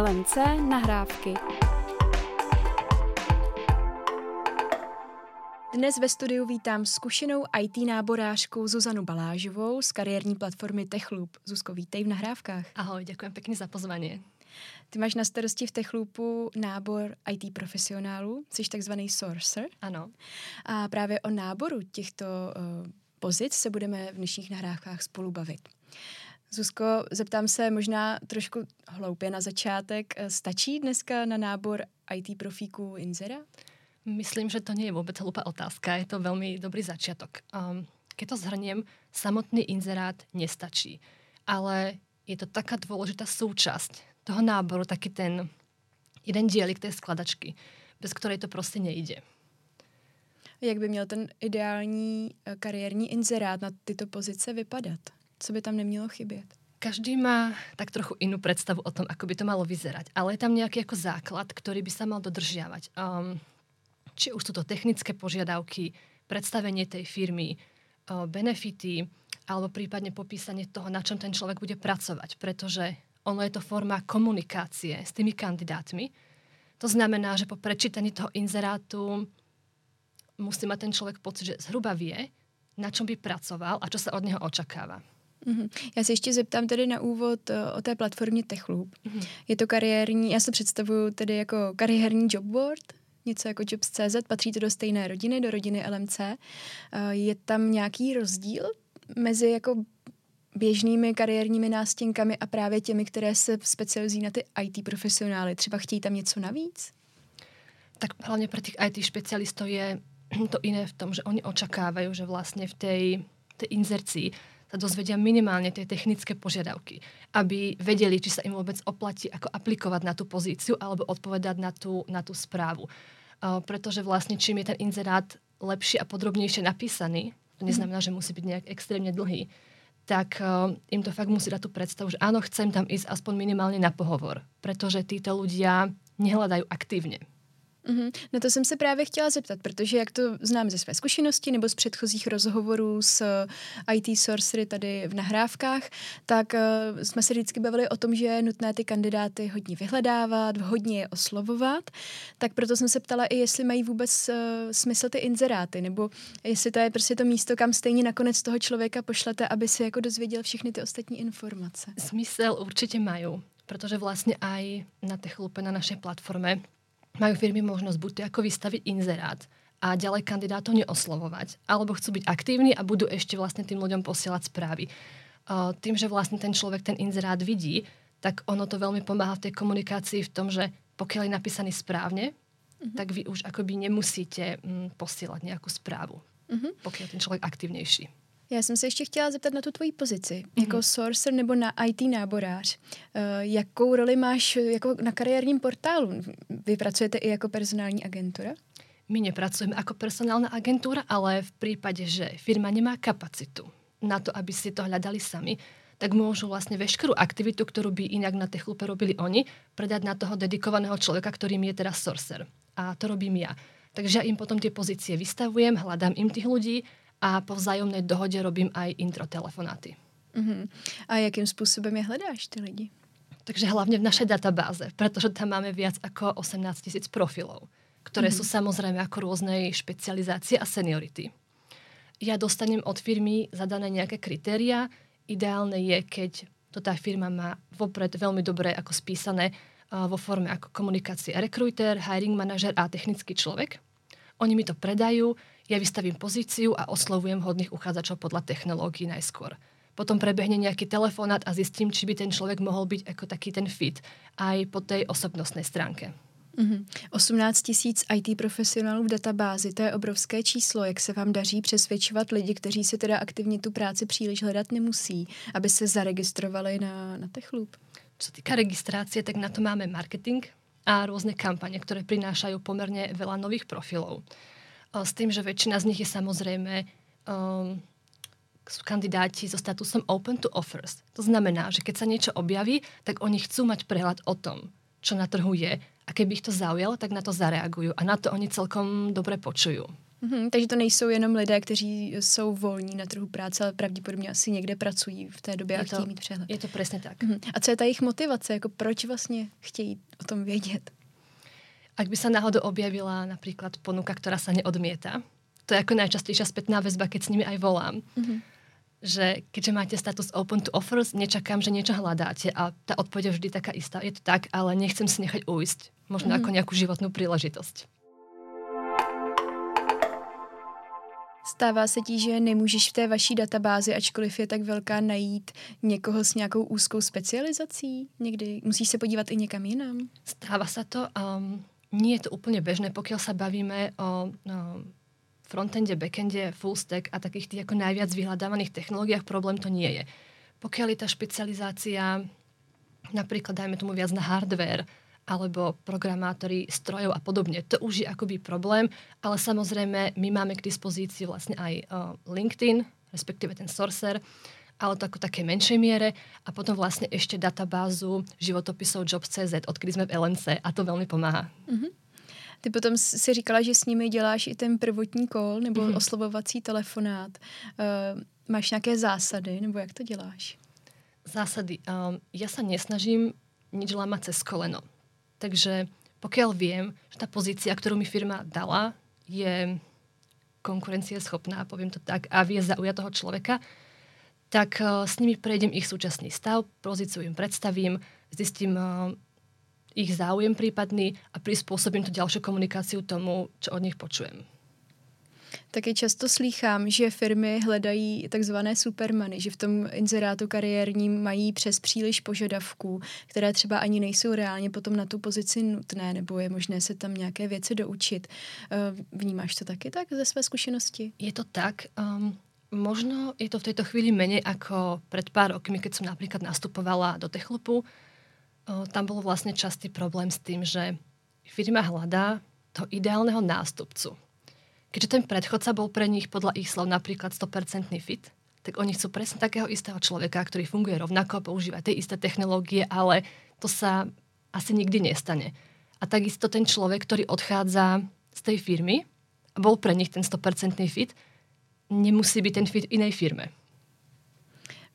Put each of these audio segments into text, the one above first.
LMC nahrávky. Dnes ve studiu vítám zkušenou IT náborářku Zuzanu Balážovou z kariérní platformy Techloop. Zuzko, vítej v nahrávkách. Ahoj, děkuji pěkně za pozvání. Ty máš na starosti v Techloopu nábor IT profesionálů, jsi takzvaný sourcer. Ano. A právě o náboru těchto uh, pozic se budeme v dnešních nahrávkách spolu bavit. Zuzko, zeptám se možná trošku hloupě na začátek. Stačí dneska na nábor IT profíků inzerát? Myslím, že to nie je vôbec hlúpa otázka. Je to veľmi dobrý začiatok. Um, keď to zhrniem, samotný inzerát nestačí. Ale je to taká dôležitá súčasť toho náboru, taký ten jeden dielik tej skladačky, bez ktorej to proste nejde. Jak by měl ten ideální eh, kariérní inzerát na tyto pozice vypadat? Co by tam nemělo chybět? Každý má tak trochu inú predstavu o tom, ako by to malo vyzerať. Ale je tam nejaký ako základ, ktorý by sa mal dodržiavať. Um, či už sú to technické požiadavky, predstavenie tej firmy, uh, benefity, alebo prípadne popísanie toho, na čom ten človek bude pracovať. Pretože ono je to forma komunikácie s tými kandidátmi. To znamená, že po prečítaní toho inzerátu musí mať ten človek pocit, že zhruba vie, na čom by pracoval a čo sa od neho očakáva. Mm-hmm. Já se ještě zeptám tedy na úvod uh, o té platformě Techloop. Mm-hmm. Je to kariérní, já se představuju tedy jako kariérní jobboard, něco jako Jobs.cz, patří to do stejné rodiny, do rodiny LMC. Uh, je tam nějaký rozdíl mezi jako běžnými kariérními nástěnkami a právě těmi, které se specializují na ty IT profesionály? Třeba chtějí tam něco navíc? Tak hlavně pro těch IT špecialistov je to iné v tom, že oni očakávajú, že vlastne v tej, tej inzercii sa dozvedia minimálne tie technické požiadavky, aby vedeli, či sa im vôbec oplatí ako aplikovať na tú pozíciu alebo odpovedať na tú, na tú správu. Uh, pretože vlastne čím je ten inzerát lepšie a podrobnejšie napísaný, to neznamená, že musí byť nejak extrémne dlhý, tak uh, im to fakt musí dať tú predstavu, že áno, chcem tam ísť aspoň minimálne na pohovor, pretože títo ľudia nehľadajú aktívne Mm-hmm. Na to jsem se právě chtěla zeptat, protože jak to znám ze své zkušenosti nebo z předchozích rozhovorů s eh, IT sorcery tady v nahrávkách, tak uh, jsme se vždycky bavili o tom, že je nutné ty kandidáty hodně vyhledávat, hodně je oslovovat. Tak proto jsem se ptala i, jestli mají vůbec uh, smysl ty inzeráty, nebo jestli to je prostě to místo, kam stejně nakonec toho člověka pošlete, aby si jako dozvěděl všechny ty ostatní informace. Smysl určitě mají, protože vlastně aj na Techlupe, na našej platforme, majú firmy možnosť buď ako vystaviť inzerát a ďalej kandidátov neoslovovať, alebo chcú byť aktívni a budú ešte vlastne tým ľuďom posielať správy. Tým, že vlastne ten človek ten inzerát vidí, tak ono to veľmi pomáha v tej komunikácii v tom, že pokiaľ je napísaný správne, uh-huh. tak vy už akoby nemusíte mm, posielať nejakú správu, uh-huh. pokiaľ ten človek aktivnější. Já jsem se ještě chtěla zeptat na tu tvoji pozici, mm-hmm. jako sourcer nebo na IT náborář. Uh, jakou roli máš jako na kariérním portálu? Vy pracujete i jako personální agentura? My nepracujeme ako personálna agentúra, ale v prípade, že firma nemá kapacitu na to, aby si to hľadali sami, tak môžu vlastne veškerú aktivitu, ktorú by inak na Techlupe robili oni, predať na toho dedikovaného človeka, ktorým je teraz sorcer. A to robím ja. Takže ja im potom tie pozície vystavujem, hľadám im tých ľudí a po vzájomnej dohode robím aj intro telefonáty. Uh-huh. A jakým spôsobom je hledáš ty lidi? Takže hlavne v našej databáze, pretože tam máme viac ako 18 tisíc profilov, ktoré uh-huh. sú samozrejme ako rôznej špecializácie a seniority. Ja dostanem od firmy zadané nejaké kritéria. Ideálne je, keď to tá firma má vopred veľmi dobre ako spísané uh, vo forme ako komunikácie rekruter, hiring manažer a technický človek. Oni mi to predajú, ja vystavím pozíciu a oslovujem hodných uchádzačov podľa technológií najskôr. Potom prebehne nejaký telefonát a zistím, či by ten človek mohol byť ako taký ten fit aj po tej osobnostnej stránke. Mm-hmm. 18 tisíc IT profesionálů v databázi, to je obrovské číslo. Jak se vám daří přesvědčovat lidi, kteří si teda aktivně tu práci příliš hledat nemusí, aby se zaregistrovali na, na Techloop? Co týka registrácie, tak na to máme marketing a rôzne kampane, ktoré prinášajú pomerne veľa nových profilov s tým, že väčšina z nich je samozrejme um, sú kandidáti so statusom open to offers. To znamená, že keď sa niečo objaví, tak oni chcú mať prehľad o tom, čo na trhu je a keby ich to zaujalo, tak na to zareagujú a na to oni celkom dobre počujú. Mm-hmm, takže to nejsou jenom lidé, kteří jsou volní na trhu práce, ale pravděpodobně asi někde pracují v té době je a chtějí to, mít přehled. Je to přesně tak. Mm-hmm. A co je ta jejich motivace? Jako proč vlastně chtějí o tom vědět? Ak by sa náhodou objavila napríklad ponuka, ktorá sa neodmieta, to je ako najčastejšia spätná väzba, keď s nimi aj volám. Mm-hmm. Že keďže máte status open to offers, nečakám, že niečo hľadáte a tá odpoveď je vždy taká istá. Je to tak, ale nechcem si nechať ujsť. Možno mm-hmm. ako nejakú životnú príležitosť. Stává se ti, že nemůžeš v té vaší databázi, ačkoliv je tak velká, najít někoho s nějakou úzkou specializací? Někdy musíš se podívat i někam jinam? Stáva sa to. Um, nie je to úplne bežné, pokiaľ sa bavíme o no, frontende, backende, full stack a takých tých ako najviac vyhľadávaných technológiách, problém to nie je. Pokiaľ je tá špecializácia napríklad, dajme tomu viac na hardware, alebo programátori strojov a podobne. To už je akoby problém, ale samozrejme my máme k dispozícii vlastne aj uh, LinkedIn, respektíve ten Sorcer, ale to ako také menšej miere a potom vlastne ešte databázu životopisov Jobs.cz, odkedy sme v LNC a to veľmi pomáha. Mm-hmm. Ty potom si říkala, že s nimi děláš i ten prvotní kol nebo mm-hmm. oslovovací telefonát. Uh, máš nějaké zásady nebo jak to děláš? Zásady. Um, ja sa nesnažím nič lámať cez koleno. Takže pokiaľ viem, že tá pozícia, ktorú mi firma dala, je konkurencieschopná, poviem to tak, a vie zaujať toho človeka, tak uh, s nimi prejdem ich súčasný stav, pozíciu im predstavím, zistím uh, ich záujem prípadný a prispôsobím tu ďalšiu komunikáciu tomu, čo od nich počujem. Taky často slýchám, že firmy hledají takzvané supermany, že v tom inzerátu kariérním mají přes příliš požadavků, které třeba ani nejsou reálně potom na tu pozici nutné, nebo je možné se tam nějaké věci doučit. Eh, vnímáš to taky tak ze své zkušenosti? Je to tak. Um, možno je to v tejto chvíli menej ako pred pár rokmi, keď som napríklad nastupovala do Techlupu. Tam bol vlastne častý problém s tým, že firma hľadá toho ideálneho nástupcu keďže ten predchodca bol pre nich podľa ich slov napríklad 100% fit, tak oni chcú presne takého istého človeka, ktorý funguje rovnako, používa tie isté technológie, ale to sa asi nikdy nestane. A takisto ten človek, ktorý odchádza z tej firmy a bol pre nich ten 100% fit, nemusí byť ten fit v inej firme.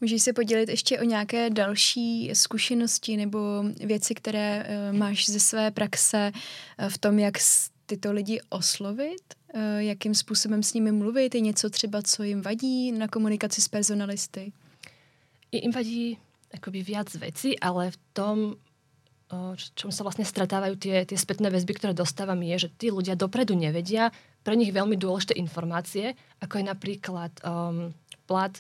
Můžeš se podělit ještě o nějaké další zkušenosti nebo věci, které uh, máš ze své praxe uh, v tom, jak tyto lidi oslovit? Eh, jakým způsobem s nimi mluvit? Je něco třeba, co jim vadí na komunikaci s personalisty? Im vadí akoby viac veci, ale v tom, čom sa vlastne stretávajú tie, tie spätné väzby, ktoré dostávam, je, že tí ľudia dopredu nevedia pre nich veľmi dôležité informácie, ako je napríklad um, plat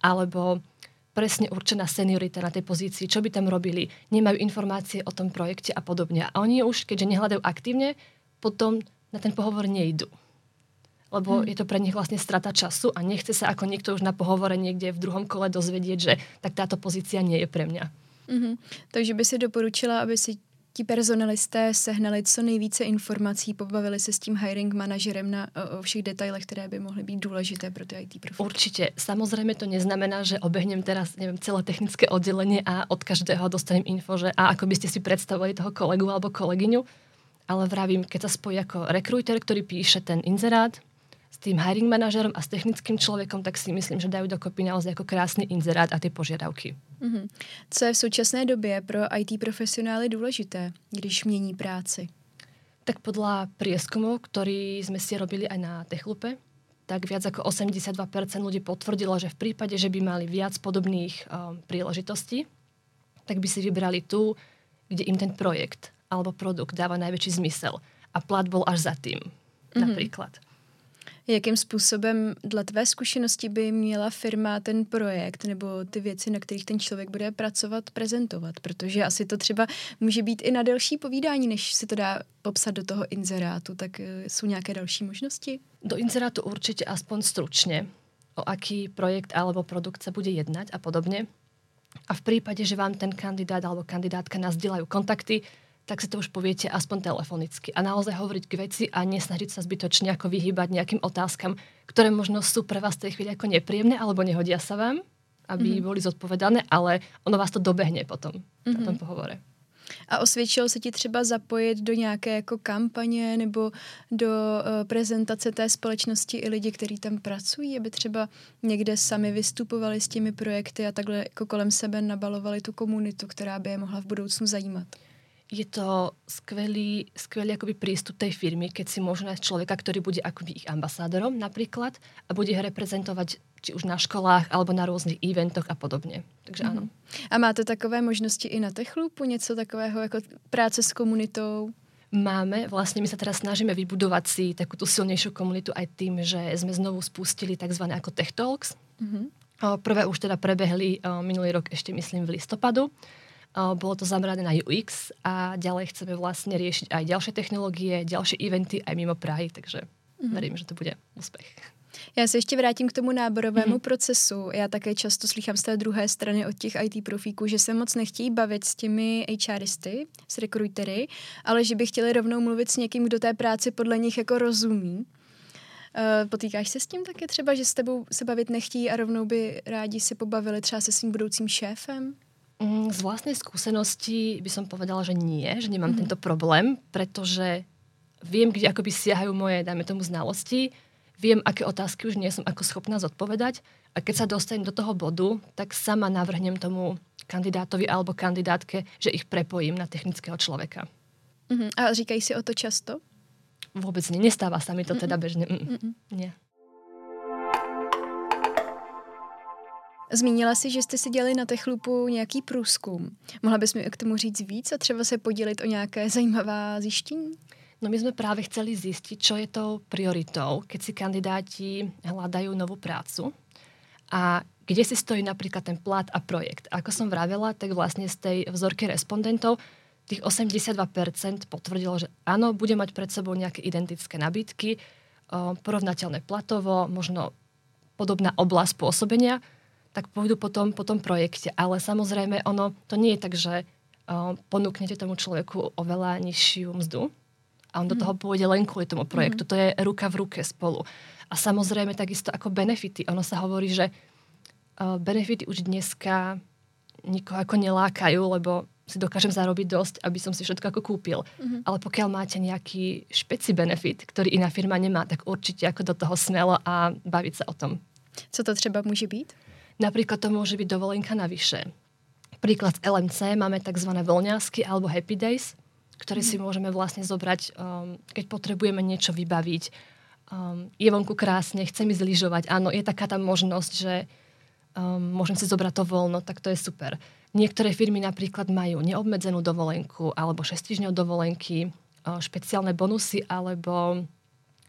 alebo presne určená seniorita na tej pozícii, čo by tam robili, nemajú informácie o tom projekte a podobne. A oni už, keďže nehľadajú aktívne, potom na ten pohovor nejdu. Lebo hmm. je to pre nich vlastne strata času a nechce sa ako niekto už na pohovore niekde v druhom kole dozvedieť, že tak táto pozícia nie je pre mňa. Mm-hmm. Takže by si doporučila, aby si ti personalisté sehnali co nejvíce informací, pobavili se s tím hiring manažerem na, o, všech detailech, které by mohly být důležité pro ty IT profily. Určite. Samozrejme to neznamená, že obehnem teraz neviem, celé technické oddelenie a od každého dostanem info, že a ako by ste si predstavovali toho kolegu alebo kolegyňu ale vravím, keď sa spojí ako rekrúter, ktorý píše ten inzerát tým hiring manažerom a s technickým človekom, tak si myslím, že dajú dokopy naozaj ako krásny inzerát a ty požiadavky. Mm-hmm. Co je v současné době pro IT profesionály důležité, když mění práci? Tak podľa prieskumov, ktorý sme si robili aj na Techlupe, tak viac ako 82% ľudí potvrdilo, že v prípade, že by mali viac podobných um, príležitostí, tak by si vybrali tu, kde im ten projekt alebo produkt dáva najväčší zmysel. A plat bol až za tým, mm-hmm. napríklad. Jakým způsobem dle tvé zkušenosti by měla firma ten projekt nebo ty věci, na kterých ten člověk bude pracovat, prezentovat? Protože asi to třeba může být i na delší povídání, než si to dá popsat do toho inzerátu. Tak eh, jsou nějaké další možnosti? Do inzerátu určite aspoň stručne, o aký projekt alebo produkt sa bude jednať a podobne. A v prípade, že vám ten kandidát alebo kandidátka nazdieľajú kontakty, tak si to už poviete aspoň telefonicky. A naozaj hovoriť k veci a nesnažiť sa zbytočne ako vyhýbať nejakým otázkam, ktoré možno sú pre vás v tej chvíli ako nepríjemné alebo nehodia sa vám, aby mm-hmm. boli zodpovedané, ale ono vás to dobehne potom mm-hmm. na tom pohovore. A osvědčilo se ti třeba zapojit do nějaké jako kampaně nebo do uh, prezentace té společnosti i lidi, kteří tam pracují, aby třeba někde sami vystupovali s těmi projekty a takhle jako kolem sebe nabalovali tu komunitu, která by je mohla v budoucnu zajímat? Je to skvelý, skvelý akoby prístup tej firmy, keď si môžu nájsť človeka, ktorý bude akoby ich ambasádorom napríklad a bude ho reprezentovať či už na školách alebo na rôznych eventoch a podobne. Takže áno. A máte takové možnosti i na Techloopu? Něco takového jako práce s komunitou? Máme, vlastne my sa teraz snažíme vybudovať si takúto silnejšiu komunitu aj tým, že sme znovu spustili tzv. ako Tech Talks. Mm-hmm. Prvé už teda prebehli minulý rok ešte myslím v listopadu. Bolo to zamerané na UX a ďalej chceme vlastne riešiť aj ďalšie technológie, ďalšie eventy aj mimo Prahy, takže mm-hmm. verím, že to bude úspech. Já se ještě vrátím k tomu náborovému mm-hmm. procesu. Já také často slychám z té druhé strany od těch IT profíků, že se moc nechtějí bavit s těmi HRisty, s rekrutery, ale že by chtěli rovnou mluvit s někým, kdo té práci podle nich jako rozumí. Uh, potýkáš se s tím taky třeba, že s tebou se bavit nechtějí a rovnou by rádi si pobavili třeba se svým budoucím šéfem? Mm, z vlastnej skúsenosti by som povedala, že nie, že nemám mm-hmm. tento problém, pretože viem, kde akoby siahajú moje, dajme tomu, znalosti, viem, aké otázky už nie som ako schopná zodpovedať a keď sa dostanem do toho bodu, tak sama navrhnem tomu kandidátovi alebo kandidátke, že ich prepojím na technického človeka. Mm-hmm. A říkají si o to často? Vôbec nie. Nestáva sa mi to teda bežne. Mm-mm. Mm-mm. Nie. Zmínila si, že jste si dělali na Techlupu nějaký průzkum. Mohla bys mi k tomu říct víc a třeba se podělit o nějaké zajímavá zjištění? No my sme práve chceli zistiť, čo je tou prioritou, keď si kandidáti hľadajú novú prácu a kde si stojí napríklad ten plat a projekt. Ako som vravela, tak vlastne z tej vzorky respondentov tých 82% potvrdilo, že áno, bude mať pred sebou nejaké identické nabídky, porovnateľné platovo, možno podobná oblasť pôsobenia, tak pôjdu potom po tom projekte. Ale samozrejme, ono to nie je tak, že uh, ponúknete tomu človeku oveľa nižšiu mzdu a on do mhm. toho pôjde len kvôli tomu projektu. Mm. To je ruka v ruke spolu. A samozrejme takisto ako benefity. Ono sa hovorí, že uh, benefity už dneska nikoho ako nelákajú, lebo si dokážem zarobiť dosť, aby som si všetko ako kúpil. Mm-hmm. Ale pokiaľ máte nejaký špeci benefit, ktorý iná firma nemá, tak určite ako do toho smelo a baviť sa o tom. Co to třeba může být? Napríklad to môže byť dovolenka navyše. Príklad z LMC máme tzv. voľňásky alebo happy days, ktoré si mhm. môžeme vlastne zobrať, um, keď potrebujeme niečo vybaviť. Um, je vonku krásne, chcem ísť lyžovať. Áno, je taká tá možnosť, že um, môžem si zobrať to voľno, tak to je super. Niektoré firmy napríklad majú neobmedzenú dovolenku alebo 6 týždňov dovolenky, uh, špeciálne bonusy alebo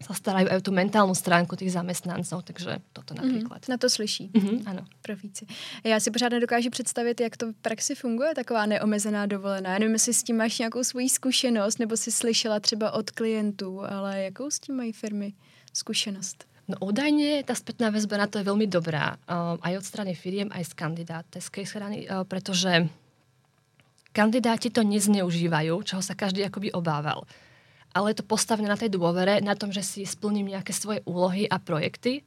sa starajú aj o tú mentálnu stránku tých zamestnancov, takže toto mhm, například. Mm, na to slyší. Mm-hmm, ano. Profíci. Já si pořád nedokážu představit, jak to v praxi funguje, taková neomezená dovolená. Já nevím, jestli s tím máš nějakou svoji zkušenost, nebo si slyšela třeba od klientů, ale jakou s tím mají firmy zkušenost? No údajne tá spätná väzba na to je veľmi dobrá. Um, aj od strany firiem, aj z kandidáteskej strany, uh, pretože kandidáti to nezneužívajú, čoho sa každý akoby obával ale je to postavené na tej dôvere, na tom, že si splním nejaké svoje úlohy a projekty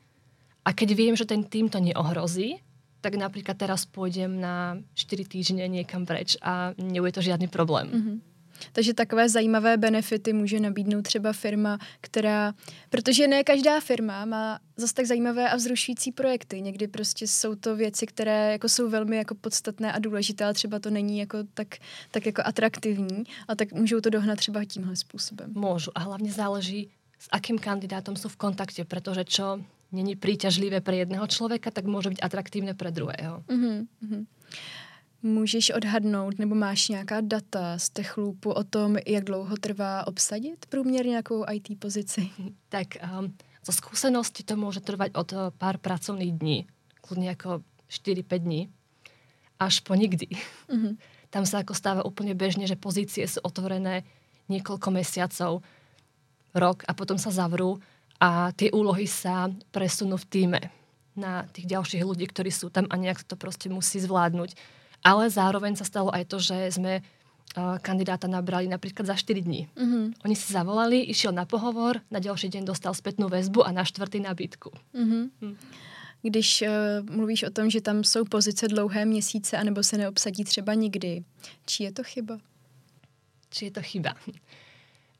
a keď viem, že ten tým to neohrozí, tak napríklad teraz pôjdem na 4 týždne niekam preč a nebude to žiadny problém. Mm-hmm. Takže takové zajímavé benefity může nabídnout třeba firma, která, protože ne každá firma má zase tak zajímavé a vzrušující projekty. Někdy prostě jsou to věci, které jako jsou velmi jako podstatné a důležité, ale třeba to není jako tak, tak jako atraktivní, a tak můžou to dohnat třeba tímhle způsobem. Můžu a hlavně záleží, s akým kandidátom sú v kontakte, pretože čo není príťažlivé pre jedného človeka, tak môže byť atraktívne pre druhého. Mm-hmm. Můžeš odhadnout nebo máš nějaká data z Techloopu o tom, jak dlouho trvá obsadit průměrně nějakou IT pozici? Tak um, zo skúsenosti to môže trvať od uh, pár pracovných dní, kľudne ako 4-5 dní, až po nikdy. Mm-hmm. Tam sa ako stáva úplne bežne, že pozície sú otvorené niekoľko mesiacov, rok a potom sa zavrú a tie úlohy sa presunú v týme na tých ďalších ľudí, ktorí sú tam a nejak to proste musí zvládnuť ale zároveň sa stalo aj to, že sme uh, kandidáta nabrali napríklad za 4 dní. Mm-hmm. Oni si zavolali, išiel na pohovor, na ďalší deň dostal spätnú väzbu a na štvrtý nabídku. Mm. Když uh, mluvíš o tom, že tam jsou pozice dlouhé měsíce, anebo se neobsadí třeba nikdy, či je to chyba? či je to chyba.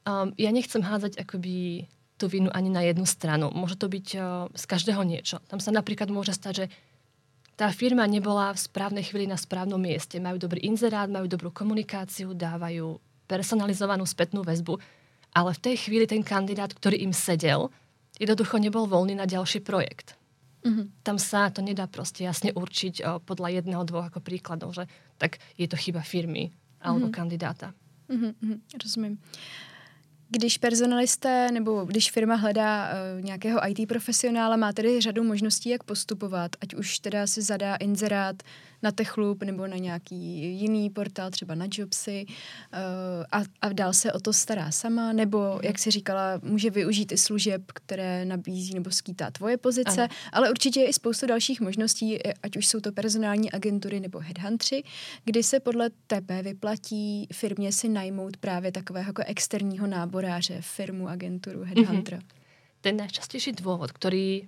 Um, ja nechcem hádzať akoby tú vinu ani na jednu stranu. Môže to byť uh, z každého niečo. Tam sa napríklad môže stať, že tá firma nebola v správnej chvíli na správnom mieste. Majú dobrý inzerát, majú dobrú komunikáciu, dávajú personalizovanú spätnú väzbu, ale v tej chvíli ten kandidát, ktorý im sedel, jednoducho nebol voľný na ďalší projekt. Mm-hmm. Tam sa to nedá proste jasne určiť o, podľa jedného, dvoch ako príkladov, že tak je to chyba firmy alebo mm-hmm. kandidáta. Mm-hmm, rozumím. Když personalisté nebo když firma hledá uh, nějakého IT profesionála, má tedy řadu možností, jak postupovat, ať už teda si zadá inzerát na Techloop nebo na nějaký jiný portál, třeba na Jobsy uh, a, a dál se o to stará sama, nebo, mhm. jak si říkala, může využít i služeb, které nabízí nebo skýtá tvoje pozice, ano. ale určitě je i spoustu dalších možností, ať už jsou to personální agentury nebo headhuntři, kdy se podle tebe vyplatí firmě si najmout právě takového jako externího náboráře, firmu, agenturu, headhuntera. Mm-hmm. Ten najčastejší dôvod, ktorý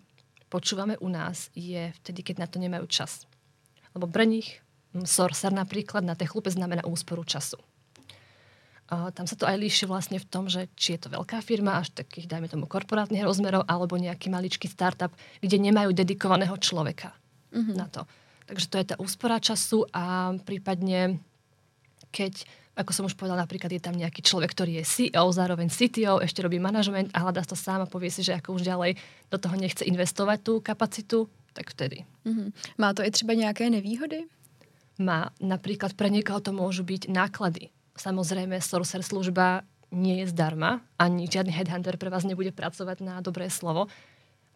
počúvame u nás, je vtedy, keď na to nemajú čas. Lebo pre nich sorcer napríklad na tej chlupe znamená úsporu času. A tam sa to aj líši vlastne v tom, že či je to veľká firma, až takých, dajme tomu, korporátnych rozmerov, alebo nejaký maličký startup, kde nemajú dedikovaného človeka mm-hmm. na to. Takže to je tá úspora času a prípadne, keď, ako som už povedala, napríklad je tam nejaký človek, ktorý je CEO, zároveň CTO, ešte robí manažment a hľadá to sám a povie si, že ako už ďalej do toho nechce investovať tú kapacitu, tak vtedy. Mm-hmm. Má to i třeba nějaké nevýhody? Má. Napríklad pre niekoho to môžu byť náklady. Samozrejme, sorcer služba nie je zdarma, ani žiadny headhunter pre vás nebude pracovať na dobré slovo.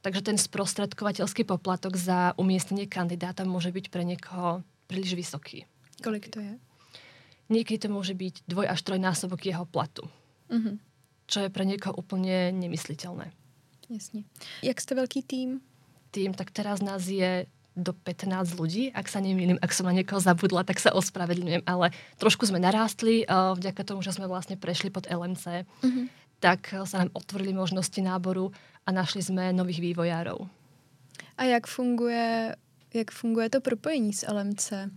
Takže ten sprostredkovateľský poplatok za umiestnenie kandidáta môže byť pre niekoho príliš vysoký. Kolik to je? Niekedy to môže byť dvoj až trojnásobok jeho platu. Mm-hmm. Čo je pre niekoho úplne nemysliteľné. Jasne. Jak ste veľký tým? Tým, tak teraz nás je do 15 ľudí, ak sa nemýlim, ak som na niekoho zabudla, tak sa ospravedlňujem, ale trošku sme narástli, uh, vďaka tomu, že sme vlastne prešli pod LMC, mm-hmm. tak uh, sa nám otvorili možnosti náboru a našli sme nových vývojárov. A jak funguje, jak funguje to propojení s LMC?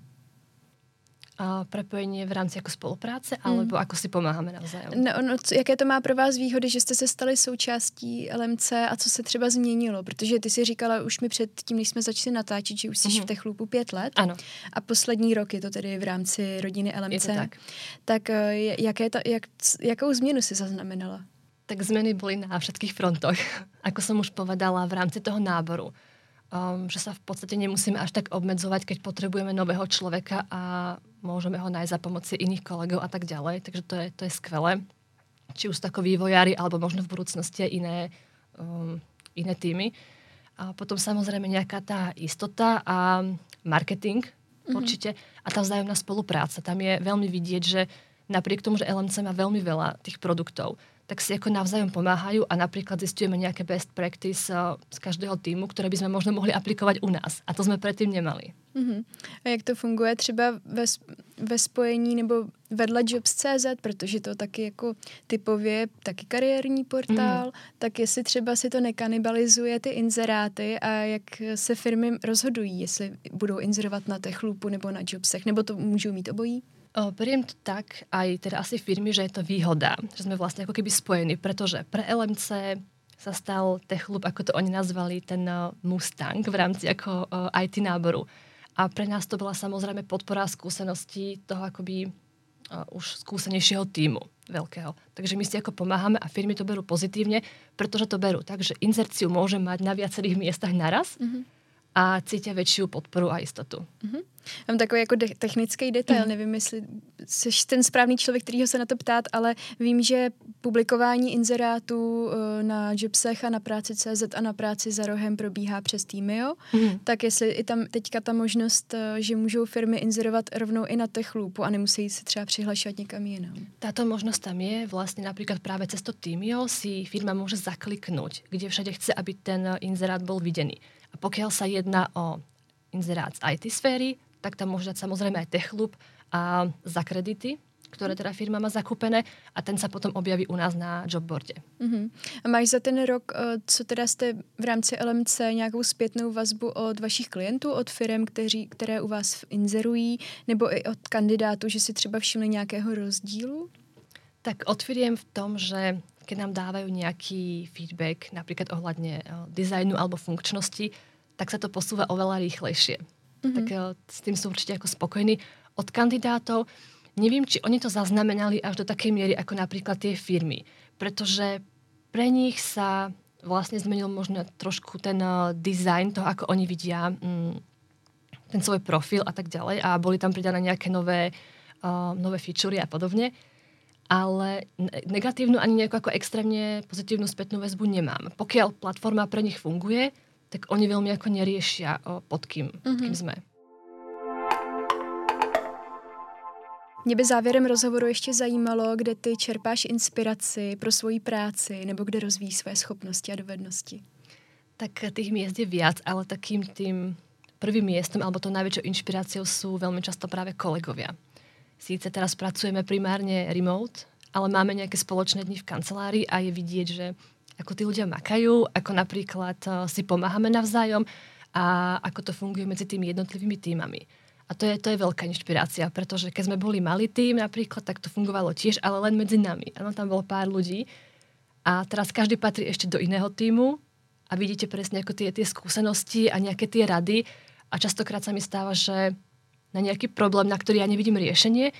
A prepojenie v rámci jako spolupráce, hmm. alebo mm. ako si pomáháme navzájem? No, no, co, jaké to má pro vás výhody, že jste se stali součástí LMC a co se třeba změnilo? Protože ty si říkala už mi před tím, než jsme začali natáčet, že už jsi mm. v Techlupu pět let. Ano. A poslední rok je to tedy v rámci rodiny LMC. Je to tak. Tak eh, jaké ta, jak, jakou změnu si zaznamenala? Tak zmeny boli na všetkých frontoch. Ako som už povedala, v rámci toho náboru um, že sa v podstate nemusíme až tak obmedzovať, keď potrebujeme nového človeka a môžeme ho nájsť za pomoci iných kolegov a tak ďalej. Takže to je, to je skvelé. Či už tako vývojári, alebo možno v budúcnosti aj iné, um, iné týmy. A potom samozrejme nejaká tá istota a marketing mm-hmm. určite a tá vzájomná spolupráca. Tam je veľmi vidieť, že napriek tomu, že LMC má veľmi veľa tých produktov, tak si ako navzájom pomáhajú a napríklad zistujeme nejaké best practice uh, z každého týmu, ktoré by sme možno mohli aplikovať u nás. A to sme predtým nemali. Uh-huh. A jak to funguje třeba ve, ve spojení nebo vedle Jobs.cz, protože to taky jako typově taky kariérní portál, uh-huh. tak jestli třeba si to nekanibalizuje ty inzeráty a jak se firmy rozhodují, jestli budou inzerovat na Techloopu nebo na Jobsech, nebo to můžou mít obojí? Beriem to tak aj teda asi firmy, že je to výhoda, že sme vlastne ako keby spojení, pretože pre LMC sa stal Techloop, ako to oni nazvali, ten Mustang v rámci ako IT náboru. A pre nás to bola samozrejme podpora skúseností toho akoby už skúsenejšieho týmu veľkého. Takže my si ako pomáhame a firmy to berú pozitívne, pretože to berú. Takže inzerciu môže mať na viacerých miestach naraz, mm-hmm a cítia väčšiu podporu a istotu. Mm-hmm. Mám takový jako de- technický detail, mm. nevím, jestli jsi ten správný člověk, kterýho se na to ptát, ale vím, že publikování inzerátů uh, na Jobsech a na práci CZ a na práci za rohem probíhá přes Teamio, mm. tak jestli i tam teďka ta možnost, uh, že můžou firmy inzerovat rovnou i na Techloopu a nemusí se třeba přihlašovat někam jinam. Táto možnosť tam je, vlastne napríklad práve cez to Teamio si firma môže zakliknúť, kde všade chce, aby ten inzerát bol videný. A pokiaľ sa jedná o inzerát z IT sféry, tak tam môže dať samozrejme aj Techloop a za kredity, ktoré teda firma má zakúpené a ten sa potom objaví u nás na jobboarde. Uh-huh. A máš za ten rok, eh, co teda jste v rámci LMC nějakou zpětnou vazbu od vašich klientů, od firm, kteří, které u vás inzerují, nebo i od kandidátů, že si třeba všimli nějakého rozdílu? Tak otvorím v tom, že keď nám dávajú nejaký feedback, napríklad ohľadne uh, dizajnu alebo funkčnosti, tak sa to posúva oveľa rýchlejšie. Mm-hmm. Tak uh, s tým sú určite ako spokojní. Od kandidátov neviem, či oni to zaznamenali až do takej miery ako napríklad tie firmy. Pretože pre nich sa vlastne zmenil možno trošku ten uh, dizajn toho, ako oni vidia um, ten svoj profil a tak ďalej a boli tam pridané nejaké nové, uh, nové featurey a podobne ale negatívnu ani nejakú ako extrémne pozitívnu spätnú väzbu nemám. Pokiaľ platforma pre nich funguje, tak oni veľmi ako neriešia, pod kým, mm-hmm. pod kým sme. Mě by závěrem rozhovoru ještě zajímalo, kde ty čerpáš inspiraci pro svoji práci nebo kde rozvíjíš své schopnosti a dovednosti. Tak tých miest je viac, ale takým tým prvým miestom alebo to najväčšou inšpiráciou sú veľmi často práve kolegovia. Síce teraz pracujeme primárne remote, ale máme nejaké spoločné dni v kancelárii a je vidieť, že ako tí ľudia makajú, ako napríklad uh, si pomáhame navzájom a ako to funguje medzi tými jednotlivými týmami. A to je, to je veľká inšpirácia, pretože keď sme boli malý tým napríklad, tak to fungovalo tiež, ale len medzi nami. Áno, tam bolo pár ľudí a teraz každý patrí ešte do iného týmu a vidíte presne ako tie, tie skúsenosti a nejaké tie rady a častokrát sa mi stáva, že na nejaký problém, na ktorý ja nevidím riešenie,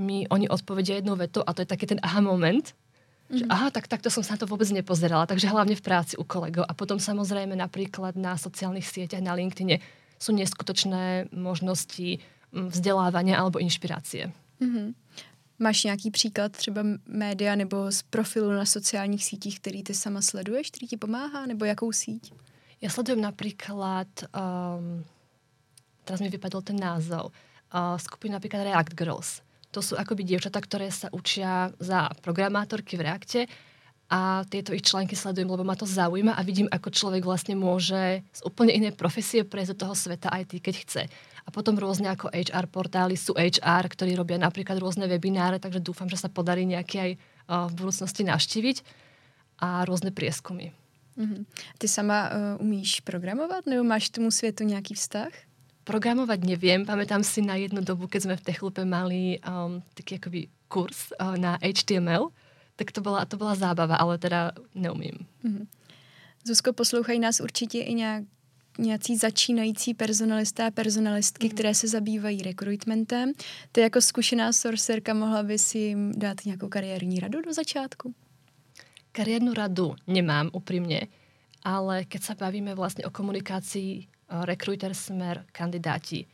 mi oni odpovedia jednou vetou a to je taký ten aha moment, mm-hmm. že mhm. aha, tak takto som sa na to vôbec nepozerala, takže hlavne v práci u kolegov a potom samozrejme napríklad na sociálnych sieťach, na LinkedIne sú neskutočné možnosti mm, vzdelávania alebo inšpirácie. Mm-hmm. Máš nějaký příklad třeba média nebo z profilu na sociálních sítích, který ty sama sleduješ, který ti pomáhá, nebo jakou síť? Ja sledujem napríklad um, teraz mi vypadol ten názov, uh, skupina napríklad React Girls. To sú akoby dievčatá, ktoré sa učia za programátorky v Reakte a tieto ich články sledujem, lebo ma to zaujíma a vidím, ako človek vlastne môže z úplne inej profesie prejsť do toho sveta IT, keď chce. A potom rôzne ako HR portály sú HR, ktorí robia napríklad rôzne webináre, takže dúfam, že sa podarí nejaký aj v budúcnosti navštíviť a rôzne prieskumy. Mm-hmm. Ty sama uh, umíš programovat nebo máš tomu světu nějaký vztah? Programovať neviem. Pamätám si na jednu dobu, keď sme v Techlupe mali um, taký akoby kurz uh, na HTML, tak to bola, to bola zábava, ale teda neumím. Mm-hmm. Zuzko, poslouchají nás určitě i nějak nějací začínající personalisté a personalistky, mm. které se zabývají rekrutmentem. Ty jako zkušená sorcerka mohla by si jim dát nějakou kariérní radu do začátku? Kariérnu radu nemám úprimne, ale keď sa bavíme vlastne o komunikácii recruiter smer kandidáti,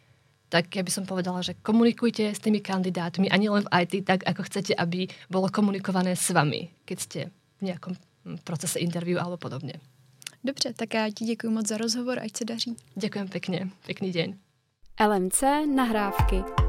tak ja by som povedala, že komunikujte s tými kandidátmi a nielen v IT, tak ako chcete, aby bolo komunikované s vami, keď ste v nejakom hm, procese interview alebo podobne. Dobře, tak já ti děkuji moc za rozhovor, ať se daří. Ďakujem pekne, pekný deň. LMC nahrávky.